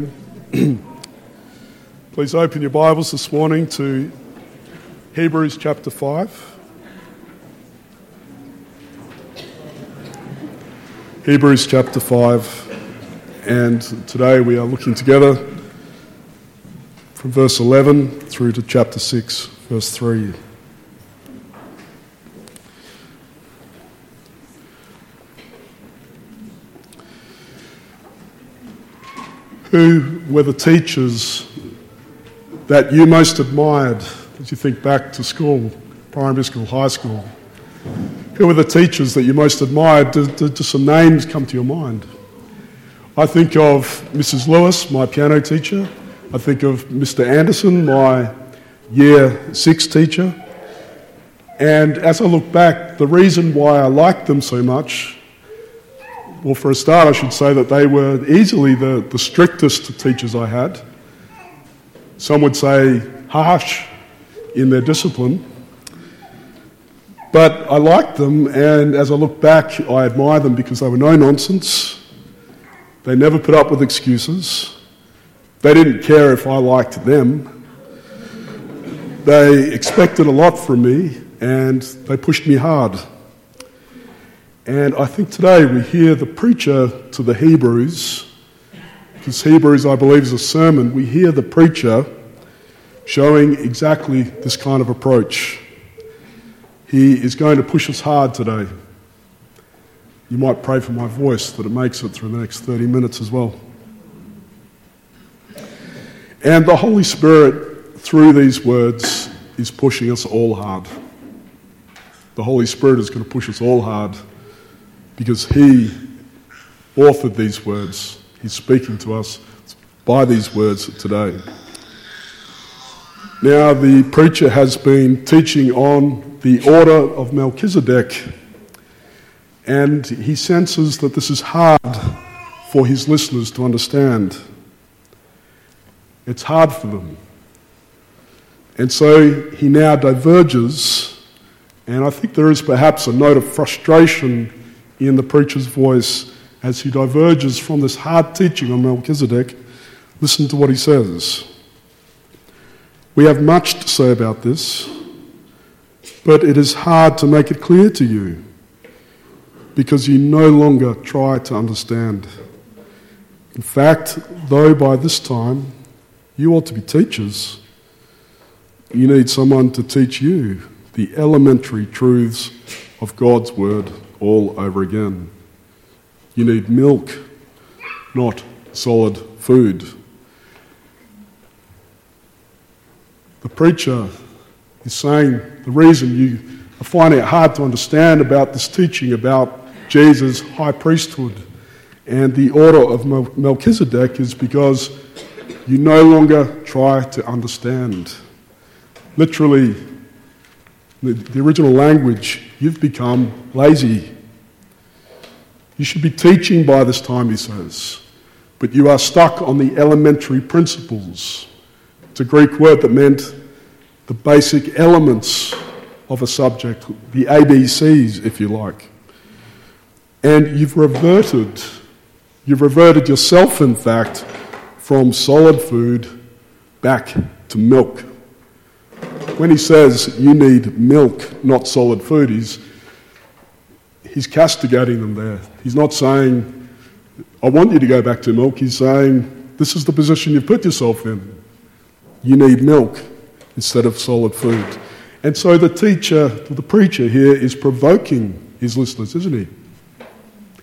Please open your Bibles this morning to Hebrews chapter 5. Hebrews chapter 5, and today we are looking together from verse 11 through to chapter 6, verse 3. Who were the teachers that you most admired as you think back to school, primary school, high school? Who were the teachers that you most admired? Do, do, do some names come to your mind? I think of Mrs. Lewis, my piano teacher. I think of Mr. Anderson, my year six teacher. And as I look back, the reason why I liked them so much well, for a start, I should say that they were easily the, the strictest teachers I had. Some would say harsh in their discipline. But I liked them, and as I look back, I admire them because they were no nonsense. They never put up with excuses. They didn't care if I liked them. They expected a lot from me, and they pushed me hard. And I think today we hear the preacher to the Hebrews, because Hebrews, I believe, is a sermon. We hear the preacher showing exactly this kind of approach. He is going to push us hard today. You might pray for my voice that it makes it through the next 30 minutes as well. And the Holy Spirit, through these words, is pushing us all hard. The Holy Spirit is going to push us all hard because he authored these words. He's speaking to us by these words today. Now, the preacher has been teaching on the order of Melchizedek, and he senses that this is hard for his listeners to understand. It's hard for them. And so he now diverges, and I think there is perhaps a note of frustration in the preacher's voice as he diverges from this hard teaching on Melchizedek. Listen to what he says. We have much to say about this, but it is hard to make it clear to you because you no longer try to understand. In fact, though by this time you ought to be teachers, you need someone to teach you the elementary truths of God's Word all over again. You need milk, not solid food. The preacher is saying the reason you are finding it hard to understand about this teaching about Jesus' high priesthood and the order of Melchizedek is because you no longer try to understand. Literally, the, the original language, you've become lazy. You should be teaching by this time, he says, but you are stuck on the elementary principles. It's a Greek word that meant the basic elements of a subject, the ABCs, if you like. And you've reverted, you've reverted yourself, in fact, from solid food back to milk when he says you need milk, not solid food, he's, he's castigating them there. He's not saying, I want you to go back to milk. He's saying, this is the position you've put yourself in. You need milk instead of solid food. And so the teacher, the preacher here is provoking his listeners, isn't he?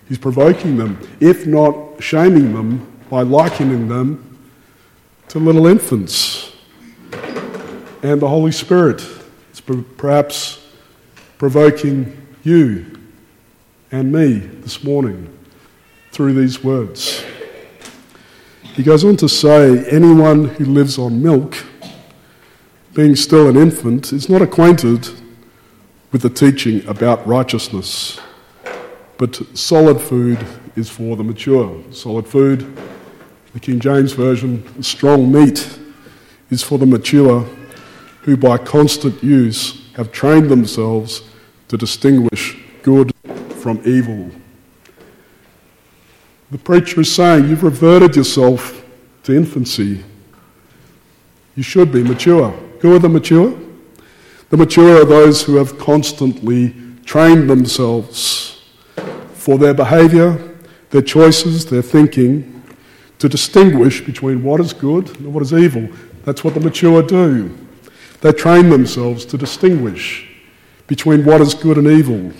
He's provoking them, if not shaming them, by likening them to little infants and the Holy Spirit is perhaps provoking you and me this morning through these words. He goes on to say, anyone who lives on milk, being still an infant, is not acquainted with the teaching about righteousness. But solid food is for the mature. Solid food, the King James Version, strong meat is for the mature who by constant use have trained themselves to distinguish good from evil. The preacher is saying, You've reverted yourself to infancy, you should be mature. Who are the mature? The mature are those who have constantly trained themselves for their behavior, their choices, their thinking, to distinguish between what is good and what is evil. That's what the mature do. They train themselves to distinguish between what is good and evil,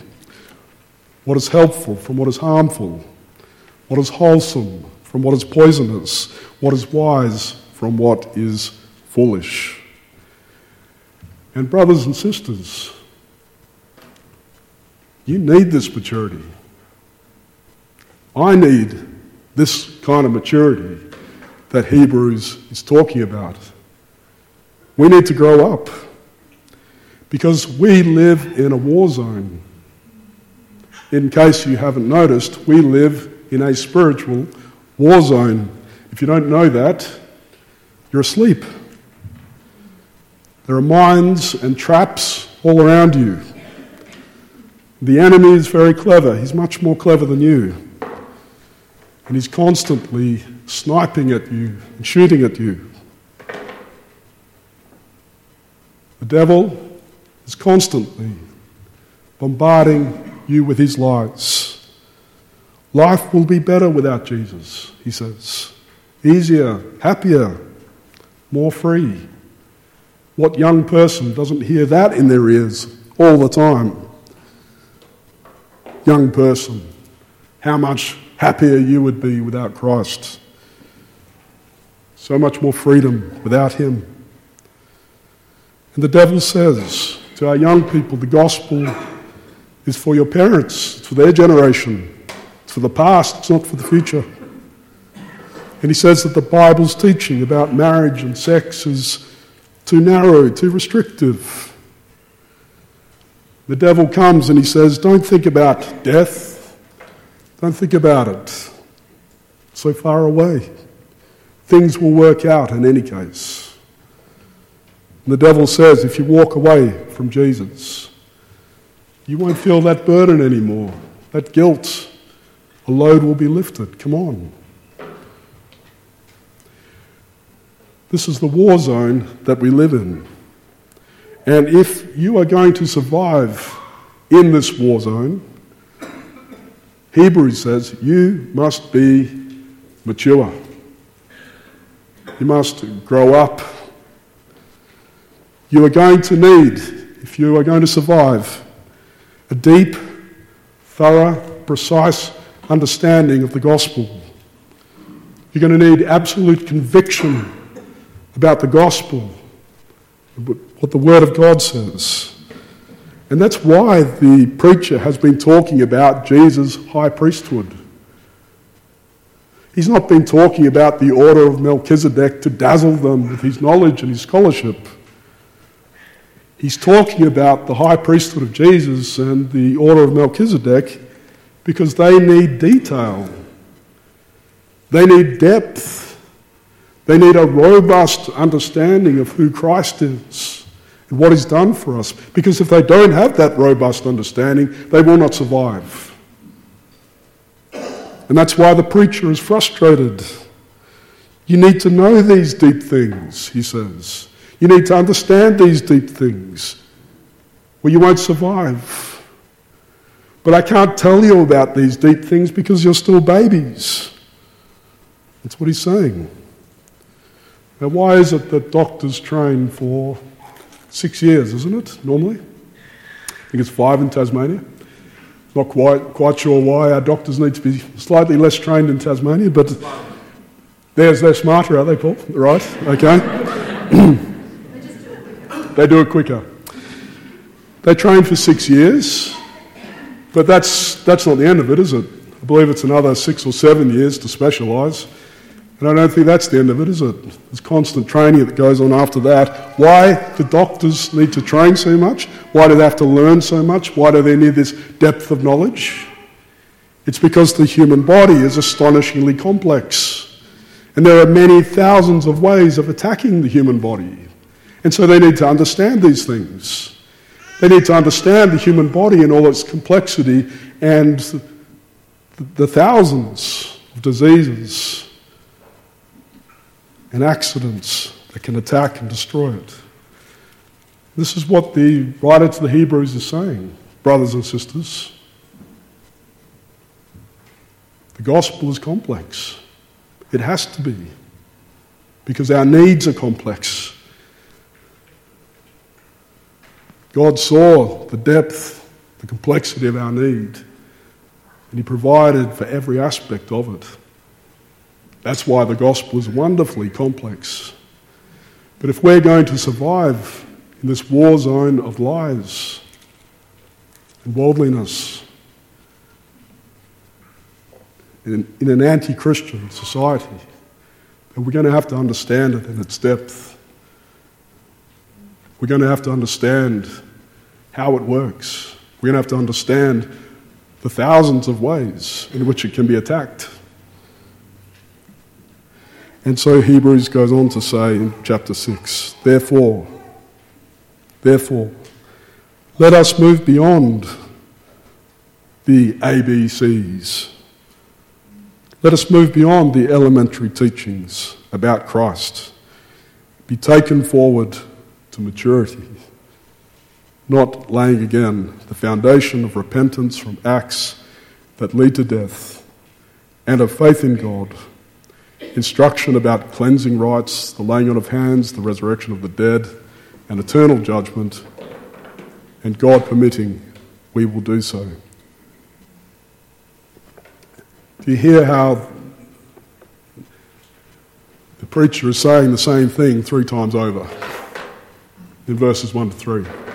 what is helpful from what is harmful, what is wholesome from what is poisonous, what is wise from what is foolish. And, brothers and sisters, you need this maturity. I need this kind of maturity that Hebrews is talking about. We need to grow up because we live in a war zone. In case you haven't noticed, we live in a spiritual war zone. If you don't know that, you're asleep. There are mines and traps all around you. The enemy is very clever. He's much more clever than you. And he's constantly sniping at you and shooting at you. The devil is constantly bombarding you with his lies. Life will be better without Jesus, he says. Easier, happier, more free. What young person doesn't hear that in their ears all the time? Young person, how much happier you would be without Christ. So much more freedom without Him. And the devil says, to our young people, the gospel is for your parents, it's for their generation, it's for the past, it's not for the future. And he says that the Bible's teaching about marriage and sex is too narrow, too restrictive. The devil comes and he says, Don't think about death, don't think about it. so far away. Things will work out in any case. The devil says if you walk away from Jesus, you won't feel that burden anymore, that guilt. A load will be lifted. Come on. This is the war zone that we live in. And if you are going to survive in this war zone, Hebrews says you must be mature. You must grow up you are going to need, if you are going to survive, a deep, thorough, precise understanding of the gospel. You're going to need absolute conviction about the gospel, what the Word of God says. And that's why the preacher has been talking about Jesus' high priesthood. He's not been talking about the order of Melchizedek to dazzle them with his knowledge and his scholarship. He's talking about the high priesthood of Jesus and the order of Melchizedek because they need detail. They need depth. They need a robust understanding of who Christ is and what He's done for us. Because if they don't have that robust understanding, they will not survive. And that's why the preacher is frustrated. You need to know these deep things, he says. You need to understand these deep things, or you won't survive. But I can't tell you about these deep things because you're still babies. That's what he's saying. Now, why is it that doctors train for six years, isn't it, normally? I think it's five in Tasmania. Not quite, quite sure why our doctors need to be slightly less trained in Tasmania, but there's, they're smarter, are they, Paul? Right? Okay. They do it quicker. They train for six years, but that's, that's not the end of it, is it? I believe it's another six or seven years to specialise. And I don't think that's the end of it, is it? There's constant training that goes on after that. Why do doctors need to train so much? Why do they have to learn so much? Why do they need this depth of knowledge? It's because the human body is astonishingly complex. And there are many thousands of ways of attacking the human body. And so they need to understand these things. They need to understand the human body in all its complexity and the thousands of diseases and accidents that can attack and destroy it. This is what the writer to the Hebrews is saying, brothers and sisters. The gospel is complex. It has to be, because our needs are complex. God saw the depth, the complexity of our need, and He provided for every aspect of it. That's why the gospel is wonderfully complex. But if we're going to survive in this war zone of lies and worldliness, in, an anti Christian society, then we're going to have to understand it in its depth. We're going to have to understand how it works. We're going to have to understand the thousands of ways in which it can be attacked. And so Hebrews goes on to say in chapter 6 Therefore, therefore, let us move beyond the ABCs. Let us move beyond the elementary teachings about Christ. Be taken forward to maturity, not laying again the foundation of repentance from acts that lead to death and of faith in God instruction about cleansing rites, the laying on of hands, the resurrection of the dead, and eternal judgment, and God permitting, we will do so. Do you hear how the preacher is saying the same thing three times over in verses 1 to 3?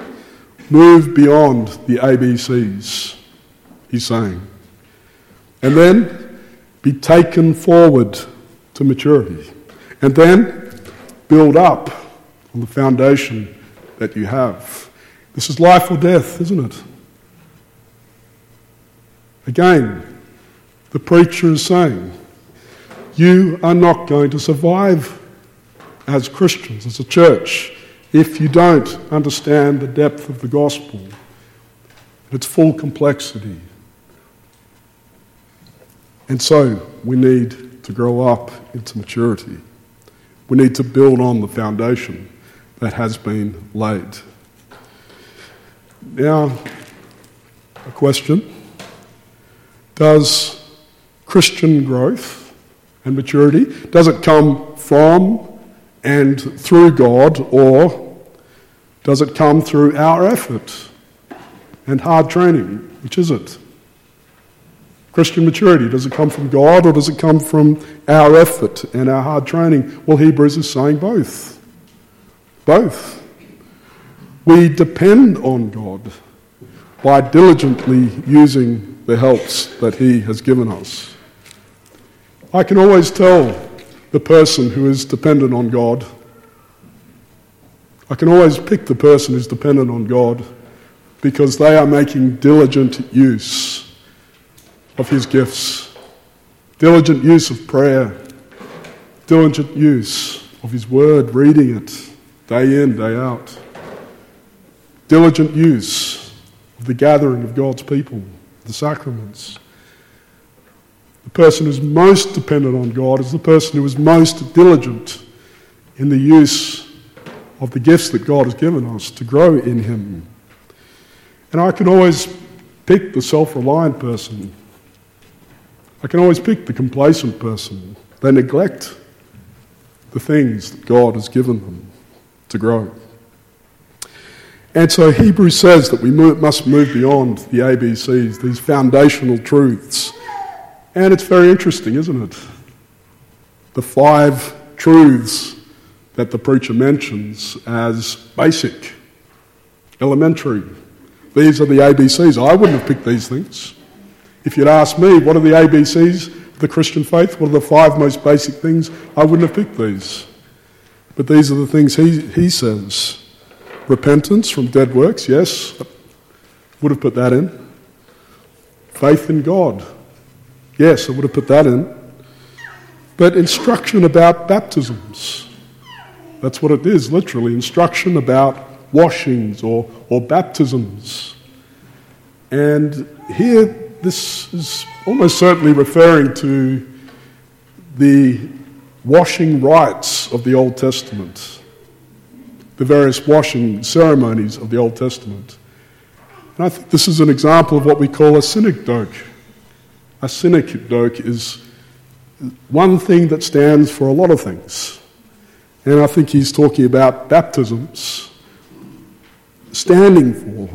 Move beyond the ABCs, he's saying. And then be taken forward to maturity. And then build up on the foundation that you have. This is life or death, isn't it? Again, the preacher is saying, you are not going to survive as Christians, as a church, if you don't understand the depth of the gospel, its full complexity. And so we need to grow up into maturity. We need to build on the foundation that has been laid. Now, a question Does Christian growth and maturity, does it come from and through God, or does it come through our effort and hard training? Which is it? Christian maturity, does it come from God or does it come from our effort and our hard training? Well, Hebrews is saying both. Both. We depend on God by diligently using the helps that He has given us. I can always tell the person who is dependent on God. I can always pick the person who's dependent on God because they are making diligent use of his gifts, diligent use of prayer, diligent use of his word, reading it day in, day out, diligent use of the gathering of God's people, the sacraments. The person who's most dependent on God is the person who is most diligent in the use of the gifts that God has given us to grow in Him. And I can always pick the self reliant person I can always pick the complacent person. They neglect the things that God has given them to grow. And so Hebrews says that we must move beyond the ABCs, these foundational truths. And it's very interesting, isn't it? The five truths that the preacher mentions as basic, elementary. These are the ABCs. I wouldn't have picked these things. If you'd asked me, what are the ABCs of the Christian faith? What are the five most basic things? I wouldn't have picked these. But these are the things he, he says repentance from dead works, yes, would have put that in. Faith in God, yes, I would have put that in. But instruction about baptisms, that's what it is, literally instruction about washings or, or baptisms. And here this is almost certainly referring to the washing rites of the Old Testament, the various washing ceremonies of the Old Testament. And I think this is an example of what we call a synecdoche. A synecdoche is one thing that stands for a lot of things. And I think he's talking about baptisms standing for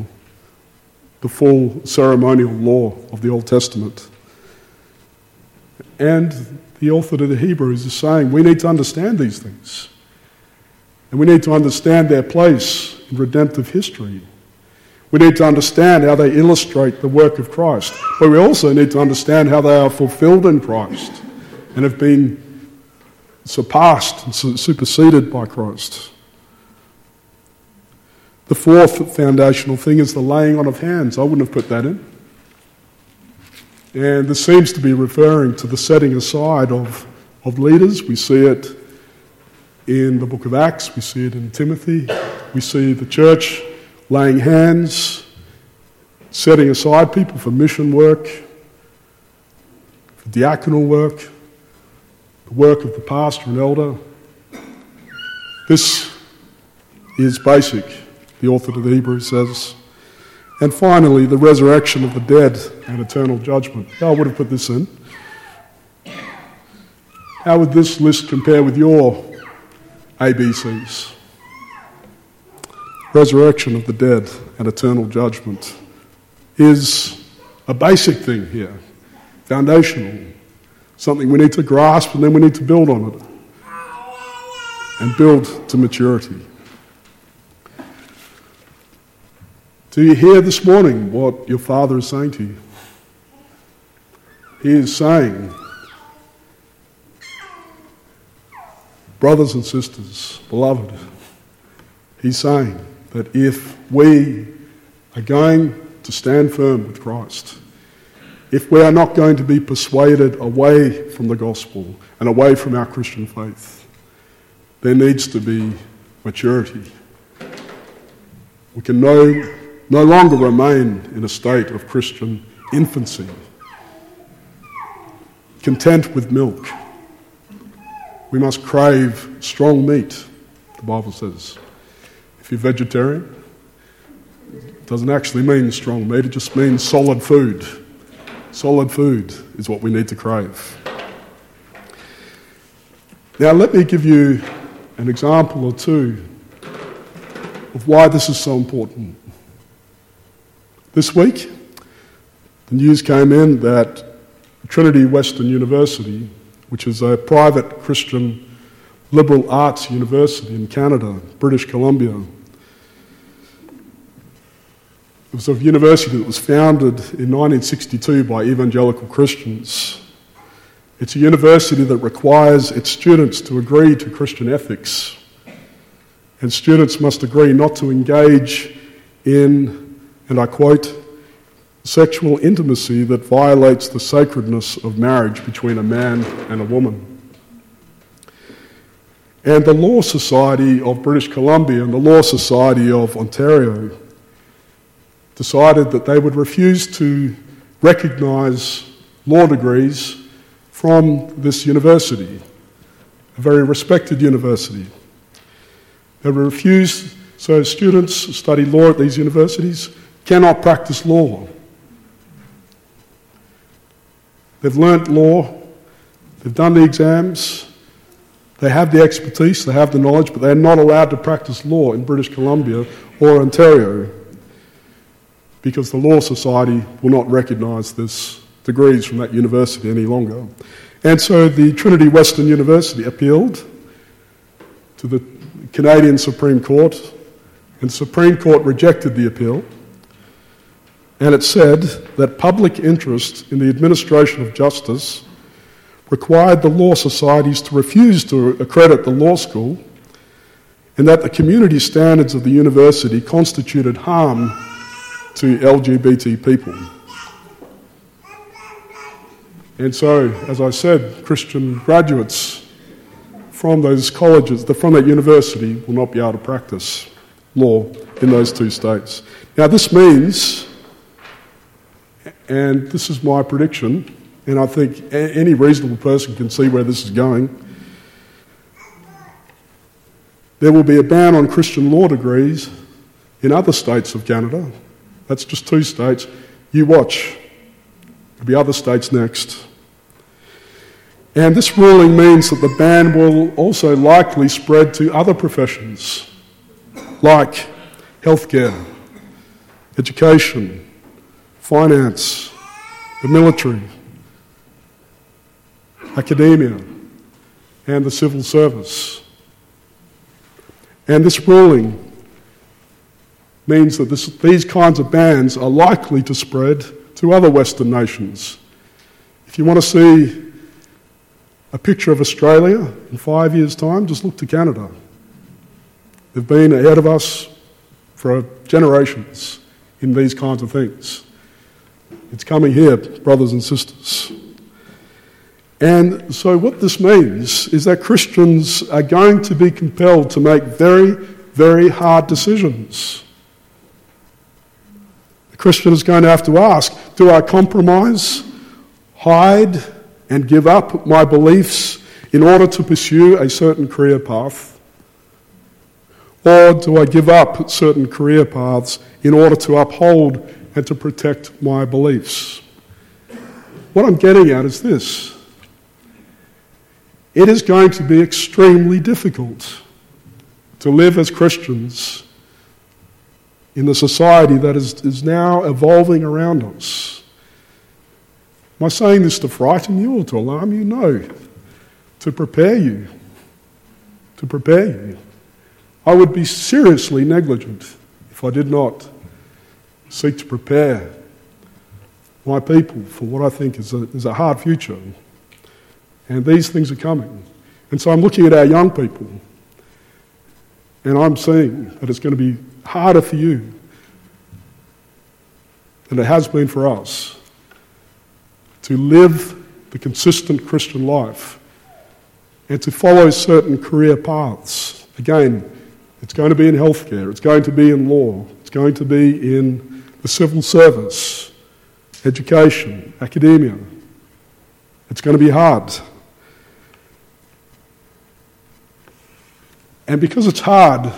the full ceremonial law of the Old Testament. And the author to the Hebrews is saying we need to understand these things. And we need to understand their place in redemptive history. We need to understand how they illustrate the work of Christ. But we also need to understand how they are fulfilled in Christ and have been surpassed and superseded by Christ. The fourth foundational thing is the laying on of hands. I wouldn't have put that in. And this seems to be referring to the setting aside of, of leaders. We see it in the book of Acts, we see it in Timothy, we see the church laying hands, setting aside people for mission work, for diaconal work, the work of the pastor and elder. This is basic the author of the Hebrews says. And finally, the resurrection of the dead and eternal judgment. I would have put this in. How would this list compare with your ABCs? Resurrection of the dead and eternal judgment is a basic thing here, foundational, something we need to grasp and then we need to build on it and build to maturity. Do you hear this morning what your Father is saying to you? He is saying, brothers and sisters, beloved, He's saying that if we are going to stand firm with Christ, if we are not going to be persuaded away from the gospel and away from our Christian faith, there needs to be maturity. We can know no longer remain in a state of Christian infancy, content with milk. We must crave strong meat, the Bible says. If you're vegetarian, it doesn't actually mean strong meat, it just means solid food. Solid food is what we need to crave. Now, let me give you an example or two of why this is so important. This week, the news came in that Trinity Western University, which is a private Christian liberal arts university in Canada, British Columbia, it was a university that was founded in 1962 by evangelical Christians. It's a university that requires its students to agree to Christian ethics. And students must agree not to engage in and I quote, sexual intimacy that violates the sacredness of marriage between a man and a woman. And the Law Society of British Columbia and the Law Society of Ontario decided that they would refuse to recognise law degrees from this university, a very respected university. They refused, so students who study law at these universities cannot practice law. They've learnt law, they've done the exams, they have the expertise, they have the knowledge, but they're not allowed to practice law in British Columbia or Ontario because the Law Society will not recognise this degrees from that university any longer. And so the Trinity Western University appealed to the Canadian Supreme Court, and the Supreme Court rejected the appeal. And it said that public interest in the administration of justice required the law societies to refuse to accredit the law school, and that the community standards of the university constituted harm to LGBT people. And so, as I said, Christian graduates from those colleges, from that university, will not be able to practice law in those two states. Now, this means and this is my prediction, and I think any reasonable person can see where this is going. There will be a ban on Christian law degrees in other states of Canada. That's just two states. You watch. There'll be other states next. And this ruling means that the ban will also likely spread to other professions like healthcare, education, finance, the military, academia, and the civil service. And this ruling means that this, these kinds of bans are likely to spread to other Western nations. If you want to see a picture of Australia in five years' time, just look to Canada. They've been ahead of us for generations in these kinds of things. It's coming here, brothers and sisters. And so, what this means is that Christians are going to be compelled to make very, very hard decisions. Christian is going to have to ask do I compromise, hide, and give up my beliefs in order to pursue a certain career path? Or do I give up certain career paths in order to uphold and to protect my beliefs? What I'm getting at is this it is going to be extremely difficult to live as Christians in the society that is, is now evolving around us. Am I saying this to frighten you or to alarm you? No. To prepare you. To prepare you. I would be seriously negligent if I did not seek to prepare my people for what I think is a, is a hard future. And these things are coming. And so I'm looking at our young people and I'm saying that it's going to be harder for you than it has been for us to live the consistent Christian life and to follow certain career paths. Again, it's going to be in healthcare, it's going to be in law, it's going to be in the civil service, education, academia. It's going to be hard. And because it's hard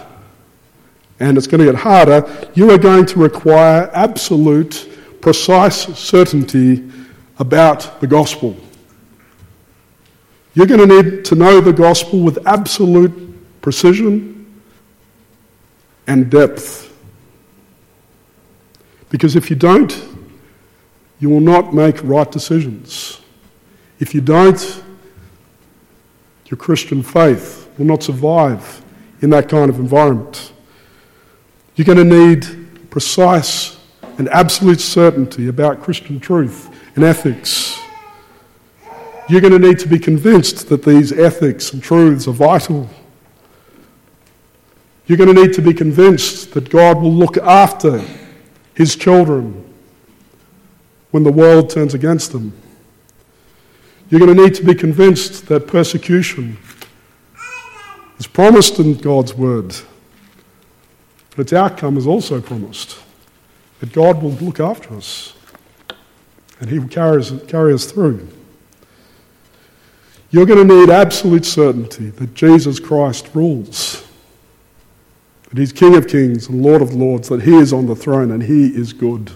and it's going to get harder, you are going to require absolute, precise certainty about the gospel. You're going to need to know the gospel with absolute precision and depth. Because if you don't, you will not make right decisions. If you don't, your Christian faith will not survive in that kind of environment. You're going to need precise and absolute certainty about Christian truth and ethics. You're going to need to be convinced that these ethics and truths are vital. You're going to need to be convinced that God will look after his children when the world turns against them. You're going to need to be convinced that persecution it's promised in God's word, but its outcome is also promised that God will look after us and He will carry us, carry us through. You're going to need absolute certainty that Jesus Christ rules, that He's King of kings and Lord of lords, that He is on the throne and He is good.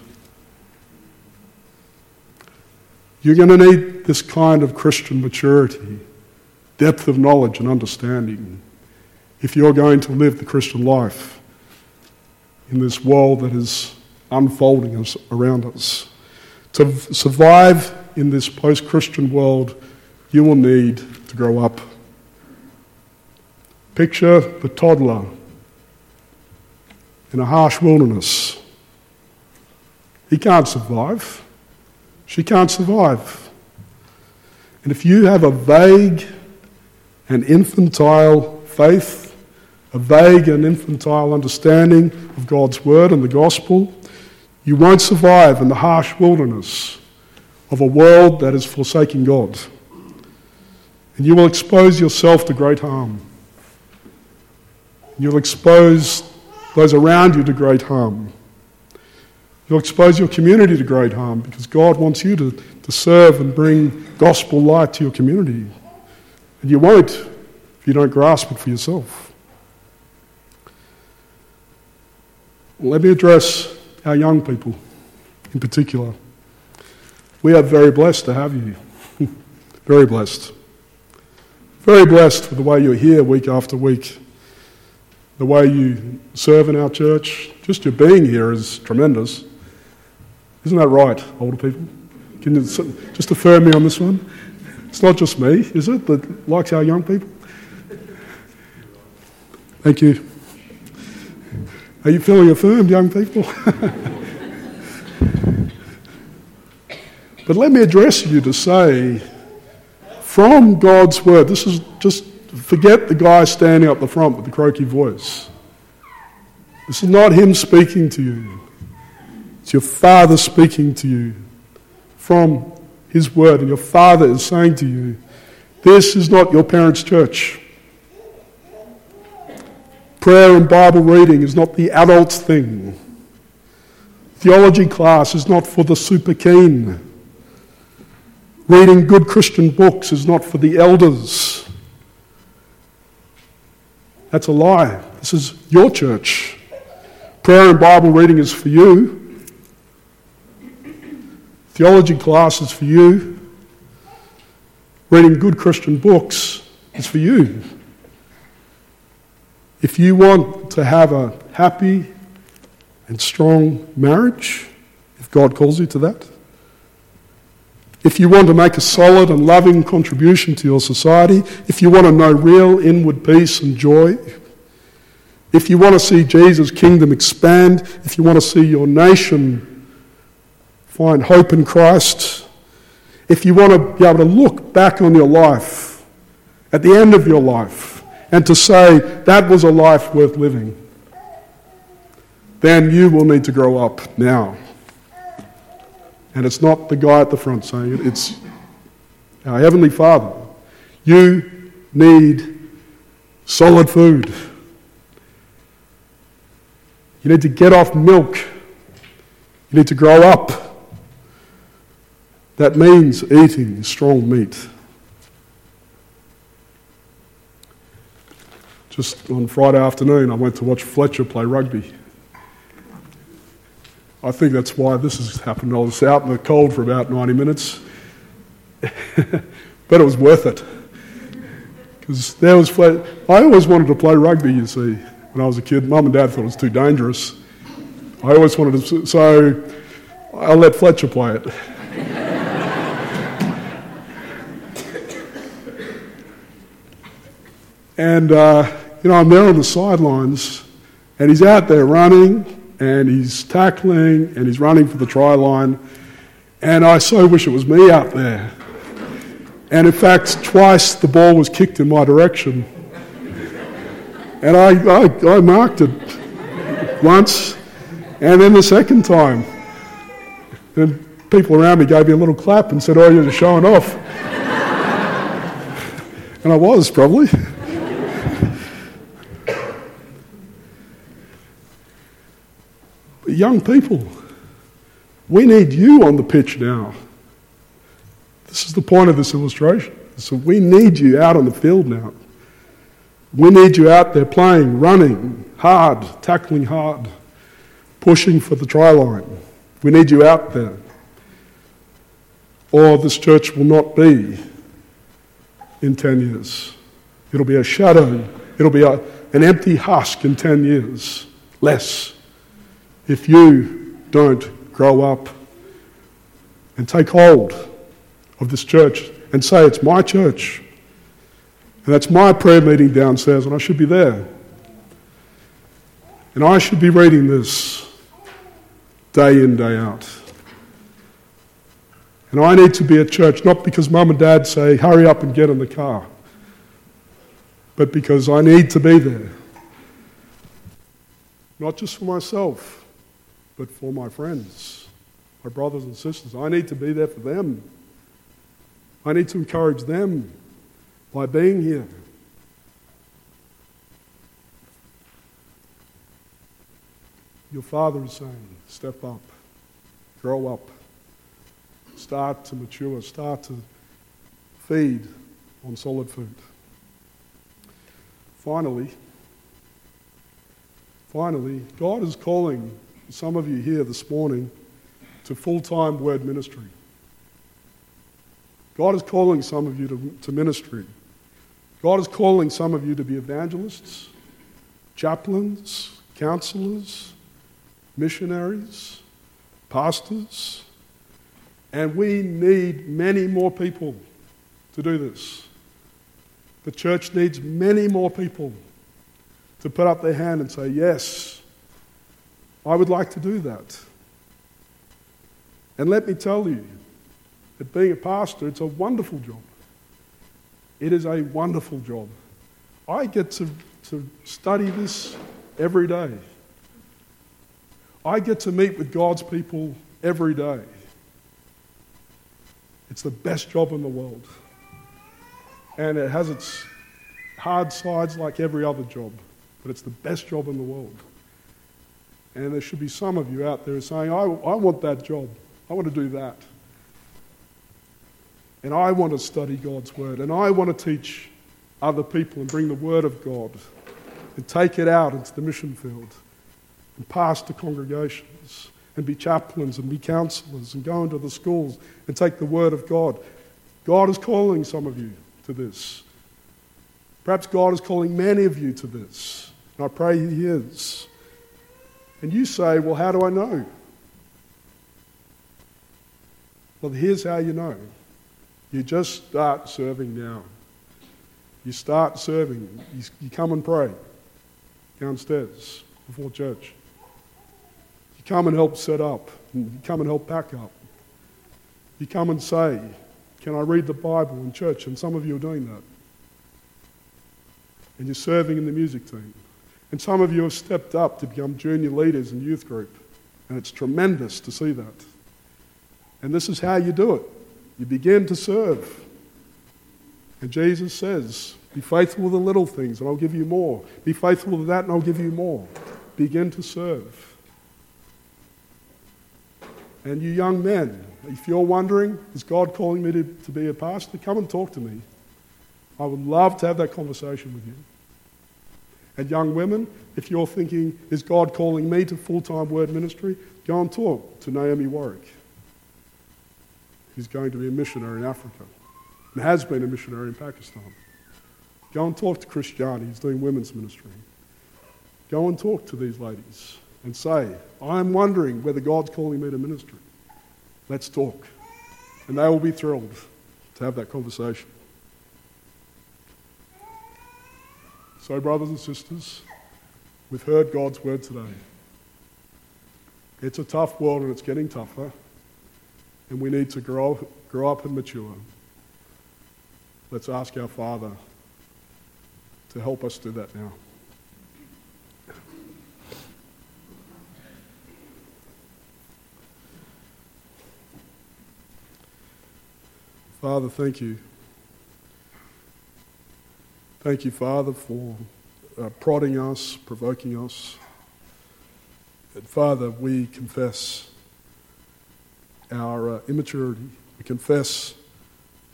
You're going to need this kind of Christian maturity, depth of knowledge and understanding if you're going to live the Christian life in this world that is unfolding us around us. To survive in this post Christian world, you will need to grow up. Picture the toddler in a harsh wilderness. He can't survive. She can't survive. And if you have a vague and infantile faith a vague and infantile understanding of God's word and the gospel, you won't survive in the harsh wilderness of a world that is forsaking God. And you will expose yourself to great harm. You'll expose those around you to great harm. You'll expose your community to great harm because God wants you to, to serve and bring gospel light to your community. And you won't if you don't grasp it for yourself. Let me address our young people in particular. We are very blessed to have you. very blessed. Very blessed for the way you're here week after week. The way you serve in our church. Just your being here is tremendous. Isn't that right, older people? Can you just affirm me on this one? It's not just me, is it, that likes our young people? Thank you. Are you feeling affirmed, young people? but let me address you to say, from God's word, this is just forget the guy standing up the front with the croaky voice. This is not him speaking to you. It's your Father speaking to you from His Word. And your Father is saying to you, This is not your parents' church. Prayer and Bible reading is not the adult thing. Theology class is not for the super keen. Reading good Christian books is not for the elders. That's a lie. This is your church. Prayer and Bible reading is for you. Theology class is for you. Reading good Christian books is for you. If you want to have a happy and strong marriage, if God calls you to that, if you want to make a solid and loving contribution to your society, if you want to know real inward peace and joy, if you want to see Jesus' kingdom expand, if you want to see your nation find hope in Christ, if you want to be able to look back on your life at the end of your life and to say that was a life worth living, then you will need to grow up now. And it's not the guy at the front saying it, it's our Heavenly Father. You need solid food. You need to get off milk. You need to grow up. That means eating strong meat. Just on Friday afternoon, I went to watch Fletcher play rugby. I think that's why this has happened. I was out in the cold for about 90 minutes, but it was worth it. Because there was. I always wanted to play rugby, you see, when I was a kid. Mum and Dad thought it was too dangerous. I always wanted to, so I let Fletcher play it. and uh, you know, I'm there on the sidelines, and he's out there running, and he's tackling, and he's running for the try line. And I so wish it was me out there. And in fact, twice the ball was kicked in my direction. And I, I, I marked it once, and then the second time. And people around me gave me a little clap and said, Oh, you're showing off. and I was, probably. Young people, we need you on the pitch now. This is the point of this illustration. So we need you out on the field now. We need you out there playing, running hard, tackling hard, pushing for the try line. We need you out there. Or this church will not be in 10 years. It'll be a shadow. It'll be a, an empty husk in 10 years. Less if you don't grow up and take hold of this church and say, It's my church. And that's my prayer meeting downstairs, and I should be there. And I should be reading this day in, day out. And I need to be at church, not because mum and dad say, hurry up and get in the car, but because I need to be there. Not just for myself, but for my friends, my brothers and sisters. I need to be there for them. I need to encourage them by being here. Your Father is saying, step up, grow up, start to mature, start to feed on solid food. Finally, finally, God is calling some of you here this morning to full time word ministry. God is calling some of you to, to ministry. God is calling some of you to be evangelists, chaplains, counselors, missionaries, pastors, and we need many more people to do this. The church needs many more people to put up their hand and say, Yes, I would like to do that. And let me tell you that being a pastor, it's a wonderful job. It is a wonderful job. I get to, to study this every day. I get to meet with God's people every day. It's the best job in the world. And it has its hard sides like every other job, but it's the best job in the world. And there should be some of you out there saying, I, I want that job. I want to do that. And I want to study God's Word. And I want to teach other people and bring the Word of God and take it out into the mission field and pastor congregations and be chaplains and be counselors and go into the schools and take the Word of God. God is calling some of you to this. Perhaps God is calling many of you to this. And I pray He is. And you say, Well, how do I know? Well, here's how you know you just start serving now. You start serving. You, you come and pray downstairs before church. You come and help set up. You come and help pack up. You come and say, Can I read the Bible in church? And some of you are doing that. And you're serving in the music team. And some of you have stepped up to become junior leaders in youth group. And it's tremendous to see that. And this is how you do it. You begin to serve. And Jesus says, Be faithful with the little things, and I'll give you more. Be faithful with that, and I'll give you more. Begin to serve. And you young men, if you're wondering, is God calling me to, to be a pastor? Come and talk to me. I would love to have that conversation with you. And young women, if you're thinking, is God calling me to full time word ministry? Go and talk to Naomi Warwick. He's going to be a missionary in Africa and has been a missionary in Pakistan. Go and talk to Christiani, he's doing women's ministry. Go and talk to these ladies and say, I'm wondering whether God's calling me to ministry. Let's talk. And they will be thrilled to have that conversation. So, brothers and sisters, we've heard God's word today. It's a tough world and it's getting tougher and we need to grow, grow up and mature. Let's ask our Father to help us do that now. Father, thank you. Thank you, Father, for uh, prodding us, provoking us. And Father, we confess our uh, immaturity. We confess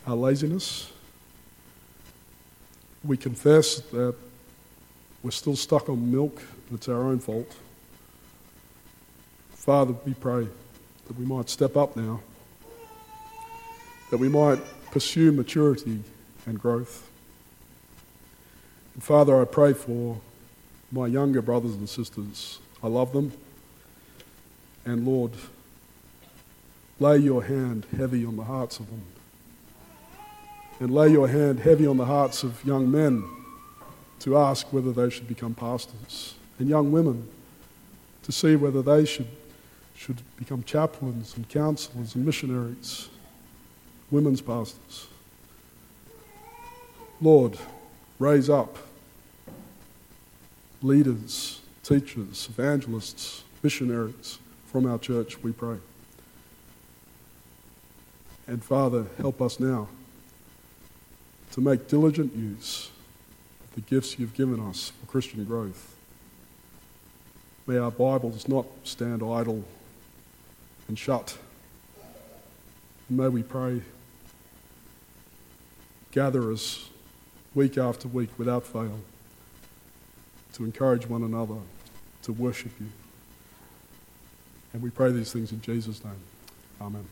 our laziness. We confess that we're still stuck on milk and it's our own fault. Father, we pray that we might step up now, that we might pursue maturity and growth. Father, I pray for my younger brothers and sisters. I love them. And Lord, lay your hand heavy on the hearts of them. And lay your hand heavy on the hearts of young men to ask whether they should become pastors, and young women to see whether they should, should become chaplains and counselors and missionaries, women's pastors. Lord, raise up leaders, teachers, evangelists, missionaries from our church, we pray. And Father, help us now to make diligent use of the gifts you've given us for Christian growth. May our Bibles not stand idle and shut. And may we pray, gather us week after week without fail to encourage one another to worship you. And we pray these things in Jesus' name. Amen.